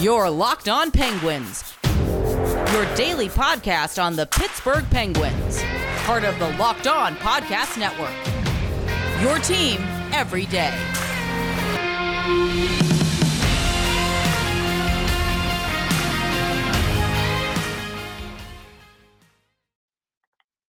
Your Locked On Penguins, your daily podcast on the Pittsburgh Penguins, part of the Locked On Podcast Network. Your team every day.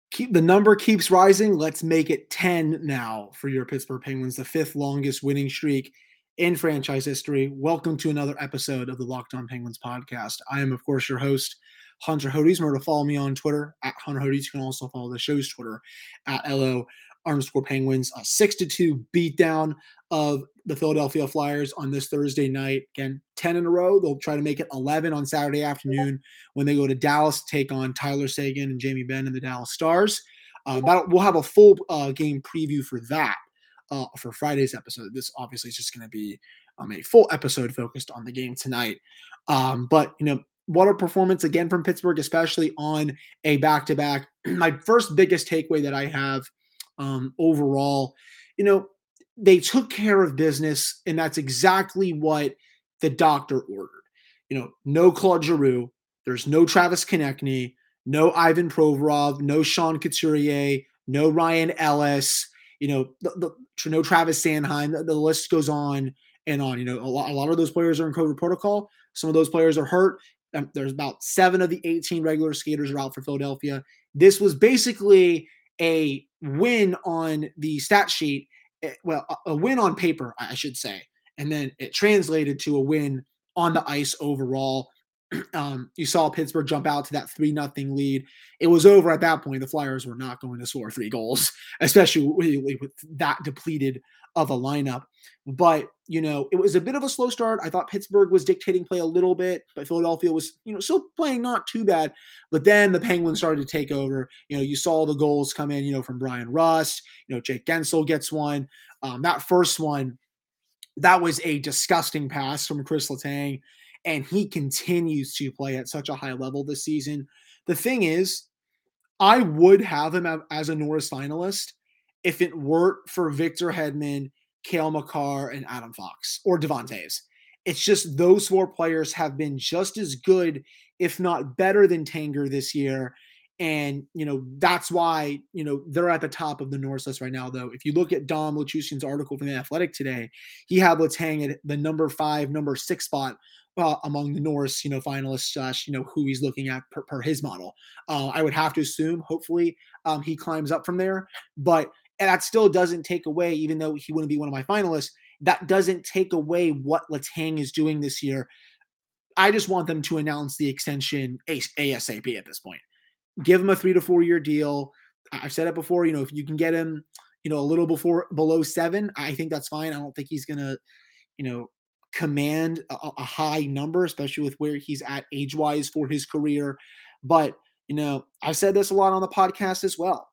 Keep the number keeps rising. Let's make it 10 now for your Pittsburgh Penguins, the fifth longest winning streak in franchise history. Welcome to another episode of the Locked On Penguins podcast. I am, of course, your host, Hunter Hodes. Remember to follow me on Twitter at Hunter Hodes. You can also follow the show's Twitter at LO underscore Penguins. A six to two beatdown of the Philadelphia Flyers on this Thursday night. Again, 10 in a row. They'll try to make it 11 on Saturday afternoon when they go to Dallas, take on Tyler Seguin and Jamie Benn and the Dallas Stars. Uh, we'll have a full uh, game preview for that uh, for Friday's episode. This obviously is just going to be um, a full episode focused on the game tonight. Um, but, you know, what a performance again from Pittsburgh, especially on a back to back. My first biggest takeaway that I have um, overall, you know, they took care of business, and that's exactly what the doctor ordered. You know, no Claude Giroux, there's no Travis Konecny, no Ivan Provorov, no Sean Couturier, no Ryan Ellis, you know, the, the, no Travis Sanheim. The, the, list goes on and on. You know, a lot, a lot of those players are in COVID protocol. Some of those players are hurt. Um, there's about seven of the 18 regular skaters are out for Philadelphia. This was basically a win on the stat sheet. Eh, well, a win on paper, I should say. And then it translated to a win on the ice overall. Um, you saw Pittsburgh jump out to that three nothing lead. It was over at that point. The Flyers were not going to score three goals, especially with, that depleted of a lineup. But you know, it was a bit of a slow start. I thought Pittsburgh was dictating play a little bit, but Philadelphia was, you know, still playing not too bad. But then the Penguins started to take over. You know, you saw the goals come in, you know, from Brian Rust. You know, Jake Guentzel gets one. Um, that first one, that was a disgusting pass from Chris Letang and he continues to play at such a high level this season. The thing is, I would have him as a Norris finalist if it weren't for Victor Hedman, Cale Makar, and Adam Fox or Devontae's. It's just those four players have been just as good, if not better than Tanger this year. And, you know, that's why, you know, they're at the top of the Norris list right now, though. If you look at Dom Luszczyszyn's article from The Athletic today, he had Letang at the number five, number six spot uh, among the Norris, you know, finalists, you know, who he's looking at per, per his model. Uh, I would have to assume, hopefully, um, he climbs up from there. But that still doesn't take away, even though he wouldn't be one of my finalists, that doesn't take away what Letang is doing this year. I just want them to announce the extension ASAP at this point. Give him a three to four year deal. I've said it before, you know, if you can get him, you know, a little before below seven, I think that's fine. I don't think he's gonna, you know, command a, a high number, especially with where he's at age wise for his career. But, you know, I've said this a lot on the podcast as well.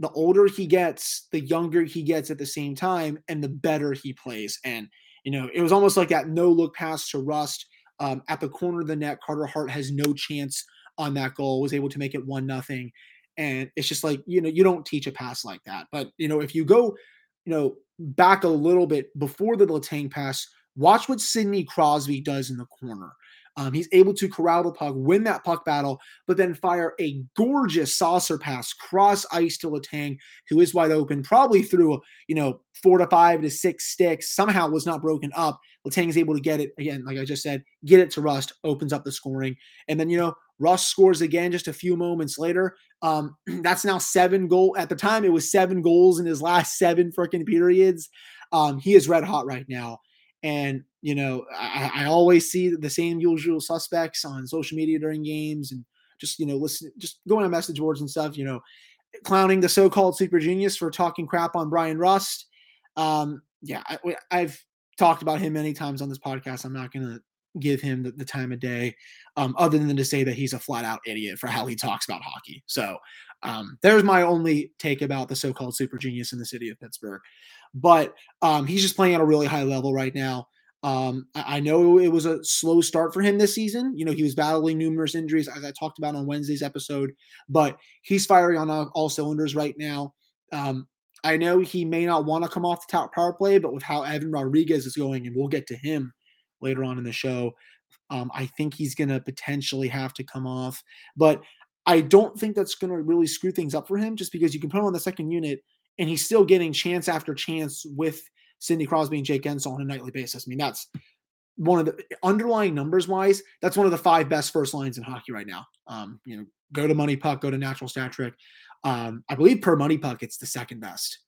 The older he gets, the younger he gets at the same time, and the better he plays. And, you know, it was almost like that no look pass to Rust um, at the corner of the net. Carter Hart has no chance on that goal, was able to make it one nothing. And it's just like, you know, you don't teach a pass like that. But, you know, if you go, you know, back a little bit before the Letang pass, Watch what Sidney Crosby does in the corner. Um, he's able to corral the puck, win that puck battle, but then fire a gorgeous saucer pass cross ice to Letang, who is wide open, probably through you know four to five to six sticks. Somehow was not broken up. Letang is able to get it again, like I just said, get it to Rust, opens up the scoring, and then you know Rust scores again just a few moments later. Um, that's now seven goal. At the time, it was seven goals in his last seven freaking periods. Um, he is red hot right now. And, you know, I, I always see the same usual suspects on social media during games and just, you know, listen, just going on message boards and stuff, you know, clowning the so called super genius for talking crap on Brian Rust. Um, yeah, I, I've talked about him many times on this podcast. I'm not going to give him the, the, time of day, um, other than to say that he's a flat out idiot for how he talks about hockey. So um, there's my only take about the so called super genius in the city of Pittsburgh but um, he's just playing at a really high level right now. Um, I, I, know it was a slow start for him this season. You know, he was battling numerous injuries, as I talked about on Wednesday's episode, but he's firing on all, all cylinders right now. Um, I know he may not want to come off the top power play, but with how Evan Rodrigues is going, and we'll get to him later on in the show, Um, I think he's going to potentially have to come off, but I don't think that's going to really screw things up for him just because you can put him on the second unit and he's still getting chance after chance with Sidney Crosby and Jake Guentzel on a nightly basis. I mean, that's one of the underlying numbers wise, that's one of the five best first lines in hockey right now. Um, you know, go to Money Puck, go to Natural Stat Trick. Um, I believe per Money Puck, it's the second best,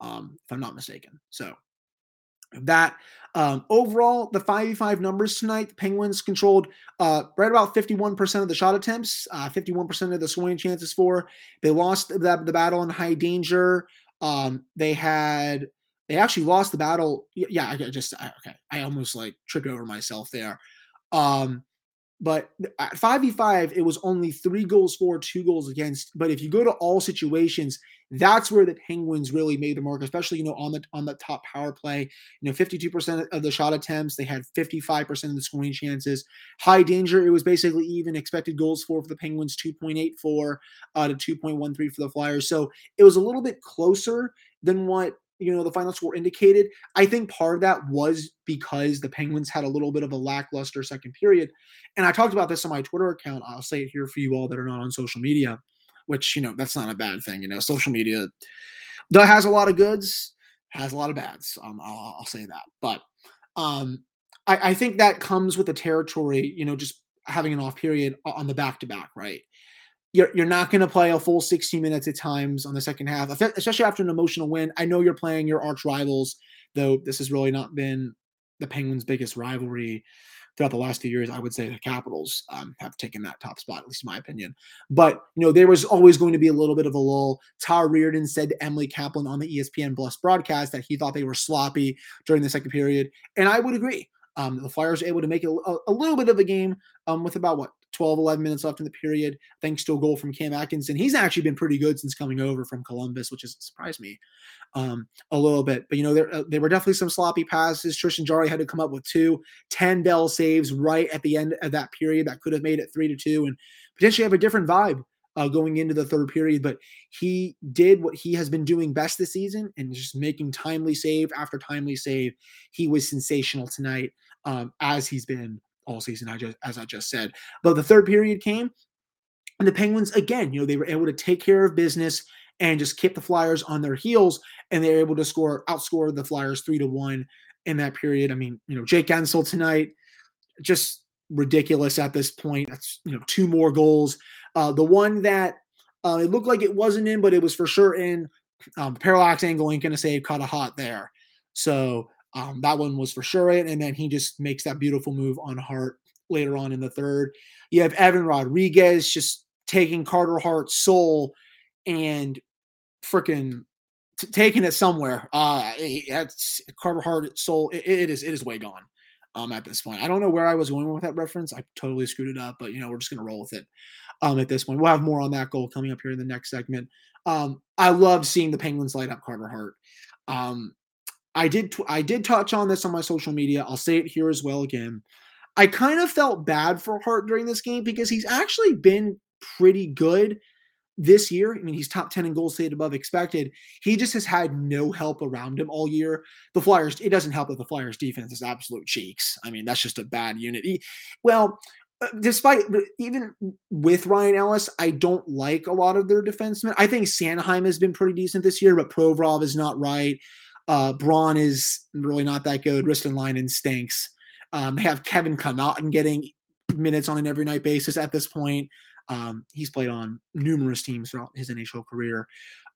um, if I'm not mistaken. So that um, overall, the 5v5 numbers tonight, the Penguins controlled uh, right about 51% of the shot attempts, uh, 51% of the scoring chances for. They lost the, the battle in high danger. Um, they had they actually lost the battle. Yeah, I just okay. I almost like tripped over myself there. Um, but at 5v5, it was only three goals for, two goals against. But if you go to all situations, that's where the Penguins really made the mark, especially, you know, on the on the top power play. You know, 52% of the shot attempts, they had 55% of the scoring chances. High danger, it was basically even expected goals for for the Penguins, 2.84 uh, to 2.13 for the Flyers. So it was a little bit closer than what you know the final score indicated. I think part of that was because the Penguins had a little bit of a lackluster second period, and I talked about this on my Twitter account. I'll say it here for you all that are not on social media, which you know that's not a bad thing. You know, social media that has a lot of goods, has a lot of bads. Um, I'll, I'll say that, but um, I, I think that comes with the territory. You know, just having an off period on the back to back, right? You're, you're not going to play a full 60 minutes at times on the second half, especially after an emotional win. I know you're playing your arch rivals, though this has really not been the Penguins' biggest rivalry throughout the last few years. I would say the Capitals um, have taken that top spot, at least in my opinion. But, you know, there was always going to be a little bit of a lull. Tara Reardon said to Emily Kaplan on the ESPN Plus broadcast that he thought they were sloppy during the second period. And I would agree. Um, the Flyers were able to make it a, a little bit of a game um, with about what 12, 11 minutes left in the period, thanks to a goal from Cam Atkinson. He's actually been pretty good since coming over from Columbus, which has surprised me um, a little bit. But, you know, there, uh, there were definitely some sloppy passes. Tristan Jarry had to come up with two 10 Dell saves right at the end of that period that could have made it three to two and potentially have a different vibe uh, going into the third period. But he did what he has been doing best this season and just making timely save after timely save. He was sensational tonight, um, as he's been all season, I just as I just said. But the third period came, and the Penguins again, you know, they were able to take care of business and just keep the Flyers on their heels, and they were able to score outscore the Flyers three to one in that period. I mean, you know, Jake Guentzel tonight, just ridiculous at this point. That's you know two more goals. Uh, the one that uh, it looked like it wasn't in, but it was for sure in. Um, parallax angle ain't gonna save caught a hot there. So um, that one was for sure it. And then he just makes that beautiful move on Hart later on in the third. You have Evan Rodrigues just taking Carter Hart's soul and freaking t- taking it somewhere. Uh, that's Carter Hart's soul. It, it is it is way gone. Um, at this point, I don't know where I was going with that reference. I totally screwed it up, but you know we're just gonna roll with it. Um, at this point, we'll have more on that goal coming up here in the next segment. Um, I love seeing the Penguins light up Carter Hart. Um, I did I did touch on this on my social media. I'll say it here as well again. I kind of felt bad for Hart during this game because he's actually been pretty good this year. I mean, he's top 10 in goals saved above expected. He just has had no help around him all year. The Flyers, it doesn't help that the Flyers defense is absolute cheeks. I mean, that's just a bad unit. He, well, uh, despite even with Ryan Ellis, I don't like a lot of their defensemen. I think Sanheim has been pretty decent this year, but Provorov is not right. Uh, Braun is really not that good. Ristolainen stinks. Um, they have Kevin Connauton getting minutes on an every night basis at this point. Um, he's played on numerous teams throughout his NHL career.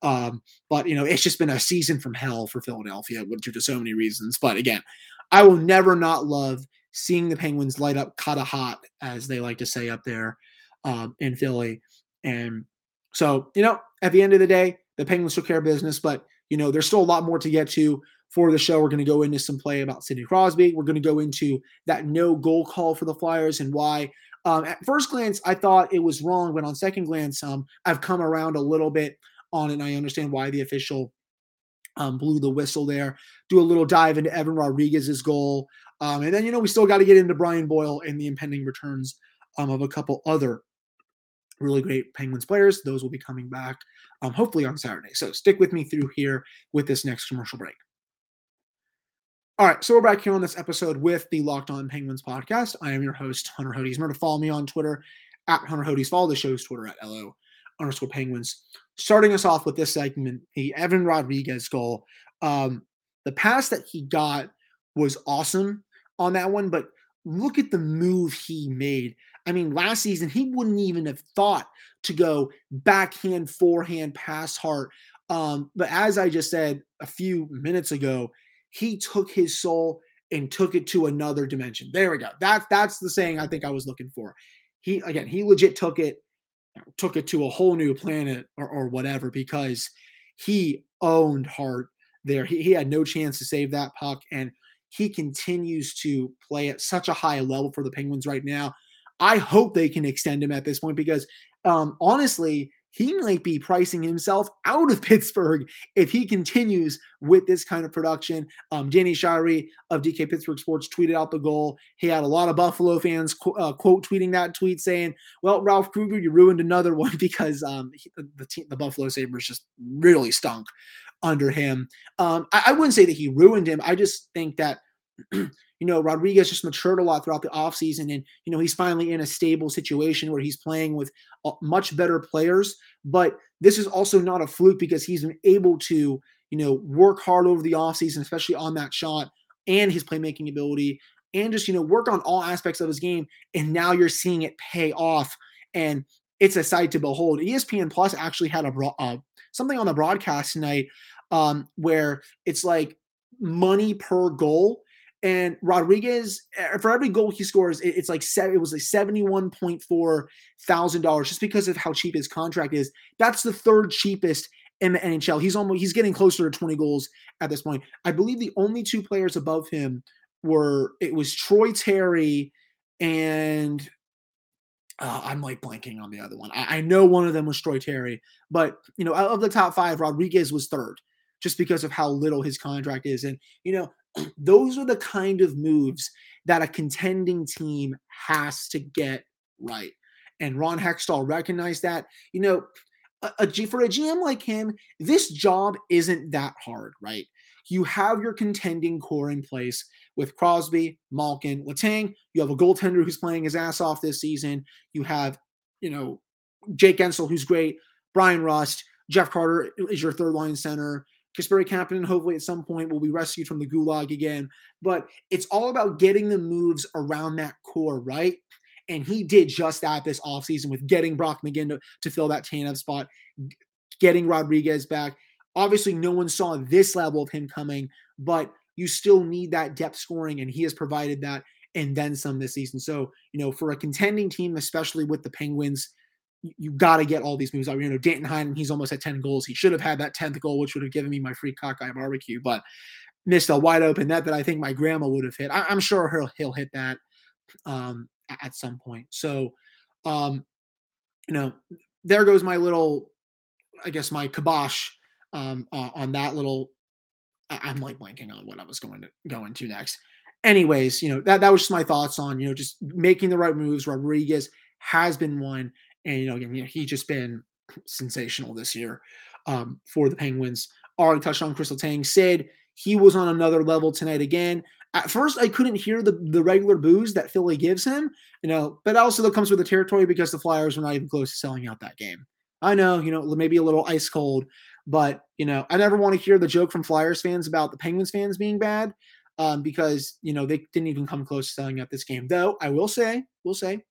Um, but you know, it's just been a season from hell for Philadelphia due to so many reasons. But again, I will never not love seeing the Penguins light up Kata hot, as they like to say up there um, in Philly. And so, you know, at the end of the day, the Penguins took care of business, but you know, there's still a lot more to get to for the show. We're going to go into some play about Sidney Crosby. We're going to go into that no goal call for the Flyers and why. Um, at first glance, I thought it was wrong, but on second glance, um, I've come around a little bit on it. And I understand why the official um, blew the whistle there. Do a little dive into Evan Rodrigues's goal, um, and then you know we still got to get into Brian Boyle and the impending returns um, of a couple other really great Penguins players. Those will be coming back um, hopefully on Saturday. So stick with me through here with this next commercial break. All right, so we're back here on this episode with the Locked On Penguins podcast. I am your host, Hunter Hodes. Remember to follow me on Twitter at Hunter Hodes. Follow the show's Twitter at LO underscore Penguins. Starting us off with this segment, the Evan Rodrigues goal. Um, the pass that he got was awesome on that one, but look at the move he made. I mean, last season, he wouldn't even have thought to go backhand, forehand, pass Hart. Um, but as I just said a few minutes ago, he took his soul and took it to another dimension. There we go. That's that's the saying I think I was looking for. He again, he legit took it, took it to a whole new planet or, or whatever because he owned Hart there. He, he had no chance to save that puck, and he continues to play at such a high level for the Penguins right now. I hope they can extend him at this point because um, honestly, he might be pricing himself out of Pittsburgh if he continues with this kind of production. Um, Danny Shirey of DK Pittsburgh Sports tweeted out the goal. He had a lot of Buffalo fans qu- uh, quote tweeting that tweet saying, "Well, Ralph Krueger, you ruined another one because um, he, the team, the Buffalo Sabres just really stunk under him." Um, I, I wouldn't say that he ruined him. I just think that you know, Rodrigues just matured a lot throughout the offseason. And, you know, he's finally in a stable situation where he's playing with uh, much better players. But this is also not a fluke because he's been able to, you know, work hard over the offseason, especially on that shot and his playmaking ability and just, you know, work on all aspects of his game. And now you're seeing it pay off. And it's a sight to behold. ESPN Plus actually had a uh, something on the broadcast tonight um, where it's like money per goal and Rodrigues, eh, for every goal he scores, it's like it was like seventy-one point four thousand dollars, just because of how cheap his contract is. That's the third cheapest in the NHL. He's almost he's getting closer to twenty goals at this point. I believe the only two players above him were it was Troy Terry and uh, I'm like blanking on the other one. I, I, know one of them was Troy Terry, but you know, of the top five, Rodrigues was third, just because of how little his contract is. And you know, those are the kind of moves that a contending team has to get right. And Ron Hextall recognized that. You know, a, for a GM like him, this job isn't that hard, right? You have your contending core in place with Crosby, Malkin, Letang. You have a goaltender who's playing his ass off this season. You have, you know, Jake Guentzel, who's great. Brian Rust, Jeff Carter is your third line center. Kasperi Kapanen, hopefully at some point, will be rescued from the gulag again. But it's all about getting the moves around that core, right? And he did just that this offseason with getting Brock McGinn to, to fill that Tanev spot, getting Rodrigues back. Obviously, no one saw this level of him coming, but you still need that depth scoring, and he has provided that and then some this season. So, you know, for a contending team, especially with the Penguins, you got to get all these moves out. You know, Danton Heinen, he's almost at 10 goals. He should have had that 10th goal, which would have given me my free cockeye barbecue, but missed a wide open net that I think my grandma would have hit. I, am sure he'll he'll hit that um, at some point. So, um, you know, there goes my little, I guess my kibosh um, uh, on that little. I, am like blanking on what I was going to go into next. Anyways, you know that that was just my thoughts on you know just making the right moves. Rodrigues has been one and you know, again, you know, he's just been sensational this year um, for the Penguins. Already touched on Chris Letang. Said he was on another level tonight again. At first, I couldn't hear the, the regular booze that Philly gives him, you know, but also that comes with the territory because the Flyers were not even close to selling out that game. I know, you know, maybe a little ice cold, but you know, I never want to hear the joke from Flyers fans about the Penguins fans being bad um, because you know they didn't even come close to selling out this game. Though I will say, will say,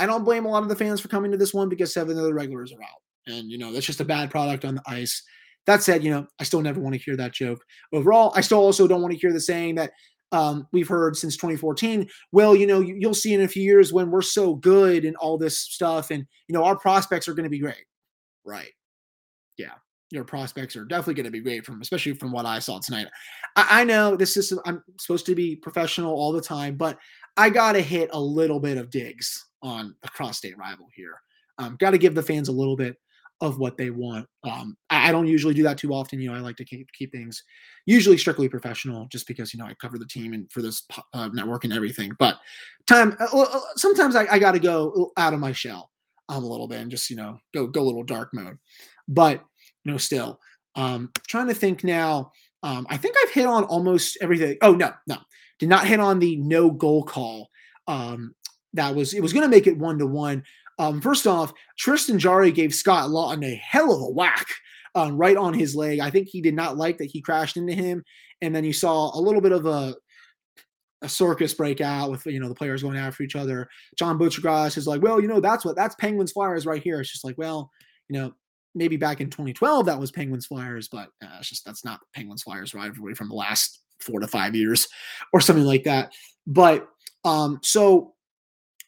I don't blame a lot of the fans for coming to this one because seven of the regulars are out. And, you know, that's just a bad product on the ice. That said, you know, I still never want to hear that joke. Overall, I still also don't want to hear the saying that um, we've heard since 2014. Well, you know, you, you'll see in a few years when we're so good and all this stuff, and, you know, our prospects are going to be great. Right. Yeah. Your prospects are definitely going to be great from, especially from what I saw tonight. I, I know this is, I'm supposed to be professional all the time, but I got to hit a little bit of digs on a cross state rival here. Um, Got to give the fans a little bit of what they want. Um, I, I, don't usually do that too often. You know, I like to keep keep things usually strictly professional, just because you know I cover the team and for this uh, network and everything. But time uh, uh sometimes I, I got to go out of my shell um, a little bit and just you know go go a little dark mode. But you know, still um, trying to think now Um, I think I've hit on almost everything. Oh no, no, did not hit on the no goal call. Um, that was it was going to make it one to one. Um, first off, Tristan Jarry gave Scott Laughton a hell of a whack um, right on his leg. I think he did not like that he crashed into him, and then you saw a little bit of a a circus break out with you know the players going after each other. John Buccigross is like, well, you know that's what that's Penguins Flyers right here. It's just like, well, you know, maybe back in 2012 that was Penguins Flyers, but uh, it's just that's not Penguins Flyers rivalry from the last four to five years or something like that. But um, so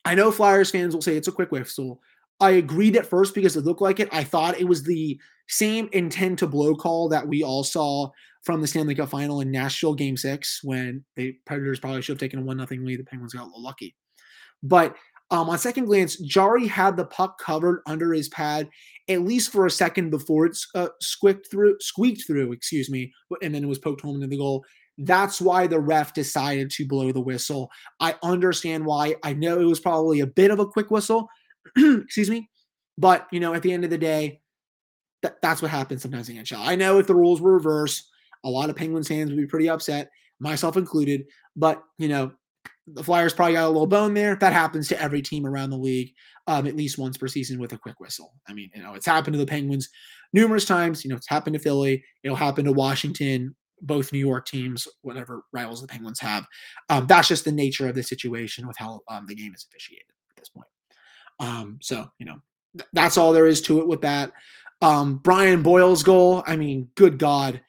I know Flyers fans will say it's a quick whistle. I agreed at first because it looked like it. I thought it was the same intent to blow call that we all saw from the Stanley Cup final in Nashville game six when the Predators probably should have taken a one nothing lead. The Penguins got a little lucky. But um, on second glance, Jarry had the puck covered under his pad at least for a second before it uh, squeaked through, squeaked through, excuse me, and then it was poked home into the goal. That's why the ref decided to blow the whistle. I understand why. I know it was probably a bit of a quick whistle, excuse me, but you know, at the end of the day, that, that's what happens sometimes in NHL. I know if the rules were reversed, a lot of Penguins fans would be pretty upset, myself included. But you know, the Flyers probably got a little bone there. That happens to every team around the league, um, at least once per season with a quick whistle. I mean, you know, it's happened to the Penguins numerous times. You know, it's happened to Philly. It'll happen to Washington. Both New York teams, whatever rivals the Penguins have, um, that's just the nature of the situation with how um, the game is officiated at this point. Um, so you know, th- that's all there is to it with that. Um, Brian Boyle's goal. I mean, good God.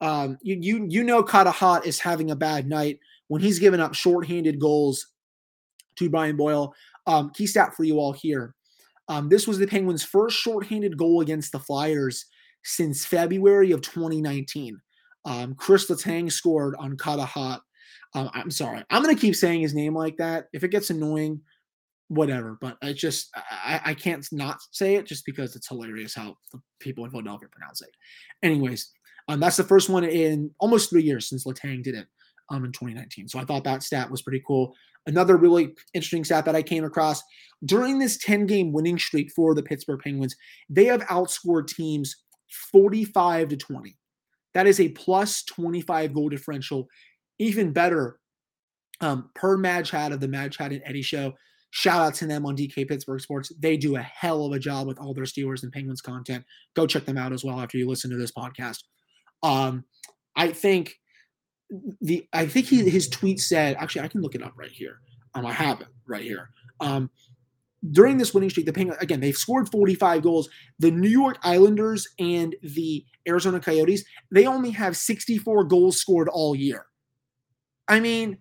Um, you you you know Carter is having a bad night when he's given up shorthanded goals to Brian Boyle. Um, key stat for you all here. This was the Penguins' first shorthanded goal against the Flyers since February of 2019. Um, Chris Letang scored on Carter Hart. Um, I'm sorry. I'm going to keep saying his name like that. If it gets annoying, whatever. But I just I, I can't not say it just because it's hilarious how the people in Philadelphia pronounce it. Anyways, um, that's the first one in almost three years since Letang did it um, in 2019. So I thought that stat was pretty cool. Another really interesting stat that I came across during this 10 game winning streak for the Pittsburgh Penguins, they have outscored teams 45 to 20. That is a plus 25 goal differential. Even better, um, per Madge Hat of the Madge Hat and Eddie show. Shout out to them on DK Pittsburgh Sports. They do a hell of a job with all their Steelers and Penguins content. Go check them out as well after you listen to this podcast. Um, I think the I think he, his tweet said actually I can look it up right here. Um, I have it right here. Um, during this winning streak, the Penguins again they've scored 45 goals. The New York Islanders and the Arizona Coyotes they only have 64 goals scored all year. I mean,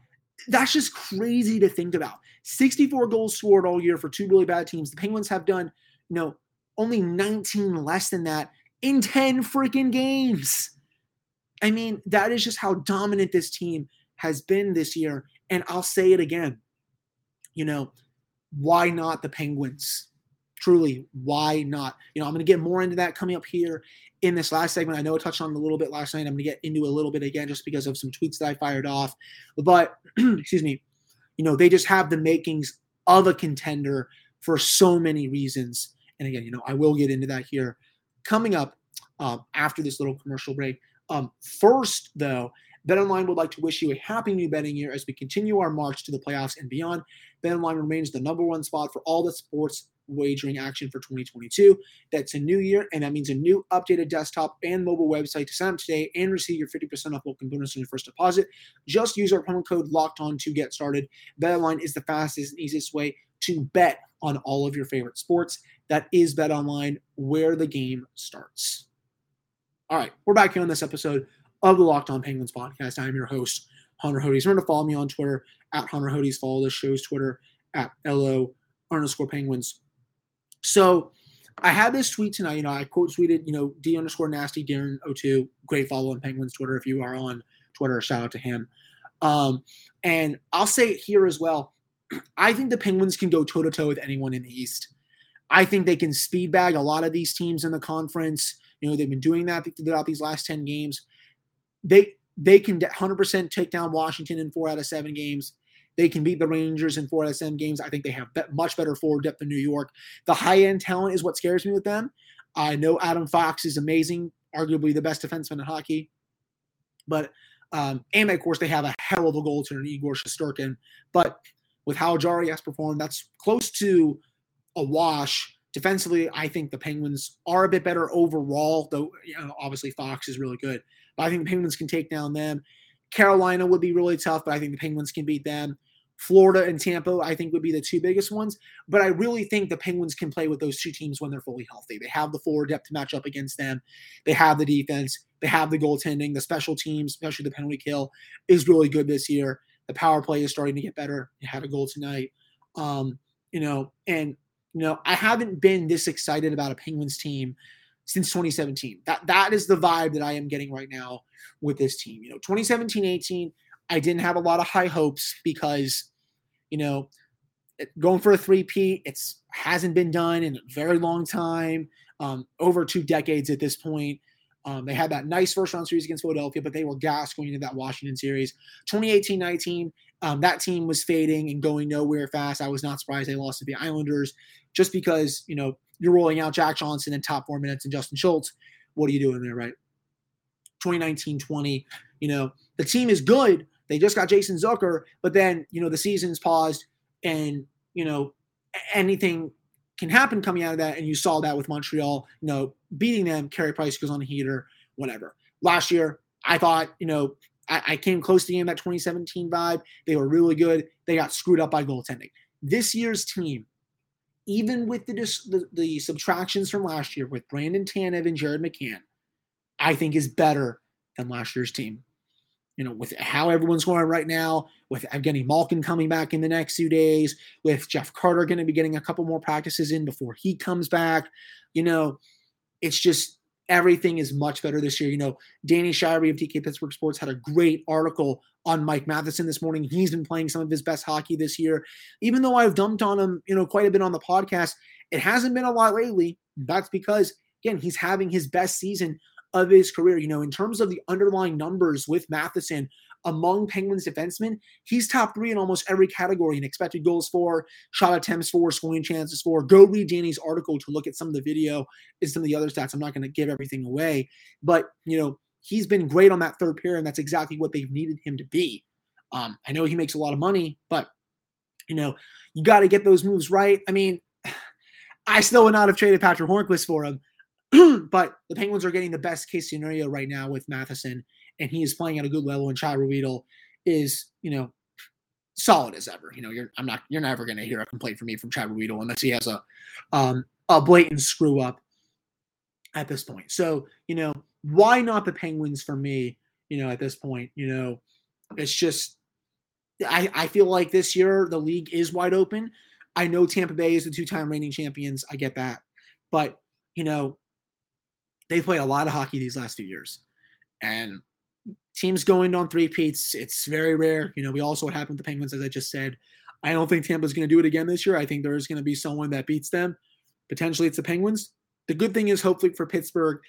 that's just crazy to think about. 64 goals scored all year for two really bad teams. The Penguins have done, you know, only 19 less than that in 10 freaking games. I mean, that is just how dominant this team has been this year. And I'll say it again. You know, why not the Penguins? Truly, why not? You know, I'm going to get more into that coming up here in this last segment. I know I touched on a little bit last night. I'm going to get into a little bit again just because of some tweets that I fired off. But, excuse me, you know, they just have the makings of a contender for so many reasons. And again, you know, I will get into that here coming up um, after this little commercial break. Um, first, though, BetOnline would like to wish you a happy new betting year as we continue our march to the playoffs and beyond. BetOnline remains the number one spot for all the sports wagering action for 2022. That's a new year, and that means a new updated desktop and mobile website to sign up today and receive your 50% off welcome bonus on your first deposit. Just use our promo code locked on to get started. BetOnline is the fastest and easiest way to bet on all of your favorite sports. That is BetOnline, where the game starts. All right, we're back here on this episode of the Locked On Penguins podcast. I'm your host, Hunter Hodes. Remember to follow me on Twitter at Hunter Hodes. Follow the show's Twitter at LO underscore Penguins. So I had this tweet tonight. You know, I quote tweeted, you know, D underscore nasty Darren 02. Great follow on Penguins Twitter. If you are on Twitter, shout out to him. Um, and I'll say it here as well. I think the Penguins can go toe to toe with anyone in the East. I think they can speed bag a lot of these teams in the conference. You know, they've been doing that throughout these last 10 games. They they can 100% take down Washington in four out of seven games. They can beat the Rangers in four out of seven games. I think they have much better forward depth than New York. The high end talent is what scares me with them. I know Adam Fox is amazing, arguably the best defenseman in hockey. But um, and of course they have a hell of a goaltender, Igor Shesterkin. But with how Jarry has performed, that's close to a wash. Defensively, I think the Penguins are a bit better overall, though you know, obviously Fox is really good. But I think the Penguins can take down them. Carolina would be really tough, but I think the Penguins can beat them. Florida and Tampa, I think, would be the two biggest ones. But I really think the Penguins can play with those two teams when they're fully healthy. They have the forward depth to match up against them. They have the defense. They have the goaltending. The special teams, especially the penalty kill, is really good this year. The power play is starting to get better. Had a goal tonight. Um, you know, and you know, I haven't been this excited about a Penguins team since 2017. That that is the vibe that I am getting right now with this team. You know, 2017-18, I didn't have a lot of high hopes because you know, going for a three-peat, it's hasn't been done in a very long time, um, over two decades at this point. Um, they had that nice first round series against Philadelphia, but they were gas going into that Washington series. 2018 19, um, that team was fading and going nowhere fast. I was not surprised they lost to the Islanders just because, you know, you're rolling out Jack Johnson in top four minutes and Justin Schultz. What are you doing there, right? 2019 20, you know, the team is good, they just got Jason Zucker, but then, you know, the season's paused and, you know, anything can happen coming out of that. And you saw that with Montreal, you know, beating them. Carey Price goes on a heater, whatever. Last year, I thought, you know, I, I came close to the end that 2017 vibe. They were really good. They got screwed up by goaltending. This year's team, even with the, the, the subtractions from last year with Brandon Tanev and Jared McCann, I think is better than last year's team. You know, with how everyone's going right now, with Evgeny Malkin coming back in the next few days, with Jeff Carter going to be getting a couple more practices in before he comes back, you know, it's just everything is much better this year. You know, Danny Shirey of DK Pittsburgh Sports had a great article on Mike Matheson this morning. He's been playing some of his best hockey this year. Even though I've dumped on him, you know, quite a bit on the podcast, it hasn't been a lot lately. That's because, again, he's having his best season of his career. You know, in terms of the underlying numbers with Matheson among Penguins defensemen, he's top three in almost every category in expected goals for, shot attempts for, scoring chances for. Go read Danny's article to look at some of the video and some of the other stats. I'm not going to give everything away, but you know, he's been great on that third pair, and that's exactly what they've needed him to be. Um, I know he makes a lot of money, but you know, you got to get those moves right. I mean, I still would not have traded Patrick Hornqvist for him, but the Penguins are getting the best case scenario right now with Matheson, and he is playing at a good level. And Chad Ruhwedel is, you know, solid as ever. You know, you're I'm not you're never going to hear a complaint from me from Chad Ruhwedel unless he has a um, a blatant screw up at this point. So you know, why not the Penguins for me? You know, at this point, you know, it's just I I feel like this year the league is wide open. I know Tampa Bay is the two-time reigning champions. I get that, but you know, they've played a lot of hockey these last few years. And teams going on three peats, it's very rare. You know, we also what happened with the Penguins, as I just said. I don't think Tampa's going to do it again this year. I think there's going to be someone that beats them. Potentially, it's the Penguins. The good thing is, hopefully for Pittsburgh,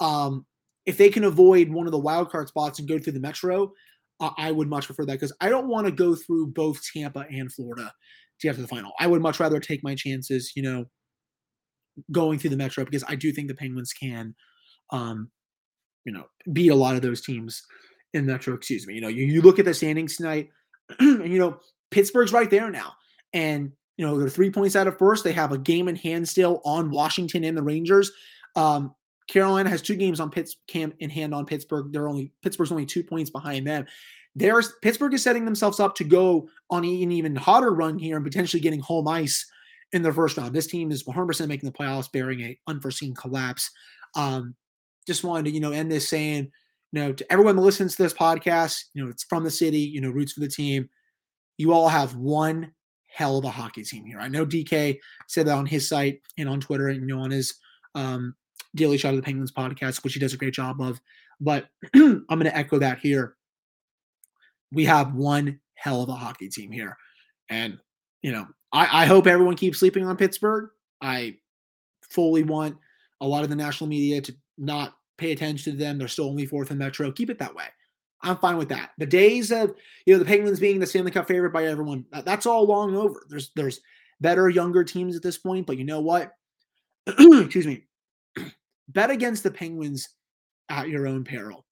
um, if they can avoid one of the wild card spots and go through the Metro, uh, I would much prefer that because I don't want to go through both Tampa and Florida to get to the final. I would much rather take my chances, you know, going through the Metro because I do think the Penguins can, um, you know, beat a lot of those teams in Metro. Excuse me. You know, you, you look at the standings tonight, and you know Pittsburgh's right there now, and you know they're three points out of first. They have a game in hand still on Washington and the Rangers. Um, Carolina has two games on Pitts camp in hand on Pittsburgh. They're only Pittsburgh's only two points behind them. There's Pittsburgh is setting themselves up to go on an even hotter run here and potentially getting home ice in the first round. This team is 100% making the playoffs, bearing a unforeseen collapse. Um, just wanted to, you know, end this saying, you know, to everyone that listens to this podcast, you know, it's from the city, you know, roots for the team. You all have one hell of a hockey team here. I know DK said that on his site and on Twitter and, you know, on his um, Daily Shot of the Penguins podcast, which he does a great job of. But I'm going to echo that here. We have one hell of a hockey team here. And, you know, I, I hope everyone keeps sleeping on Pittsburgh. I fully want a lot of the national media to not pay attention to them. They're still only fourth in Metro. Keep it that way. I'm fine with that. The days of you know the Penguins being the Stanley Cup favorite by everyone, that's all long over. There's there's better younger teams at this point, but you know what? Excuse me. Bet against the Penguins at your own peril.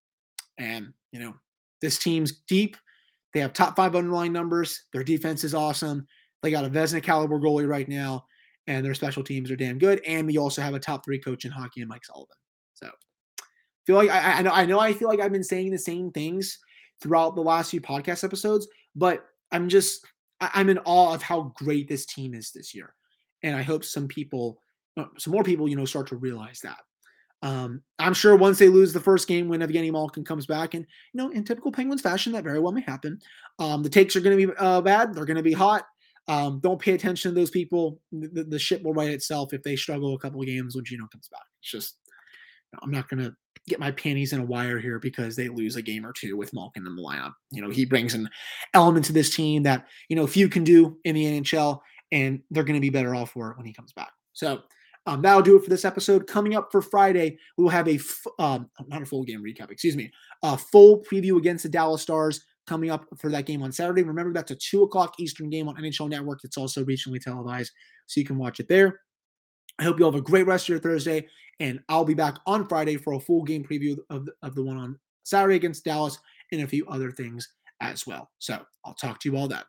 And, you know, this team's deep. They have top five underlying numbers. Their defense is awesome. They got a Vezina caliber goalie right now, and their special teams are damn good. And we also have a top three coach in hockey and Mike Sullivan. So feel like I, I know I know I feel like I've been saying the same things throughout the last few podcast episodes, but I'm just I'm in awe of how great this team is this year, and I hope some people, uh, some more people, you know, start to realize that. Um, I'm sure once they lose the first game, when Evgeny Malkin comes back, and you know, in typical Penguins fashion, that very well may happen. Um, the takes are going to be uh, bad; they're going to be hot. Um, don't pay attention to those people. The, the ship will right itself if they struggle a couple of games when Gino comes back. It's just, I'm not going to get my panties in a wire here because they lose a game or two with Malkin in the lineup. You know, he brings an element to this team that, you know, few can do in the NHL, and they're going to be better off for it when he comes back. So, um, that'll do it for this episode. Coming up for Friday, we will have a f- um, not a full game recap, excuse me, a full preview against the Dallas Stars coming up for that game on Saturday. Remember, that's a two o'clock Eastern game on NHL Network. It's also regionally televised, so you can watch it there. I hope you all have a great rest of your Thursday, and I'll be back on Friday for a full game preview of the, of the one on Saturday against Dallas and a few other things as well. So I'll talk to you all then.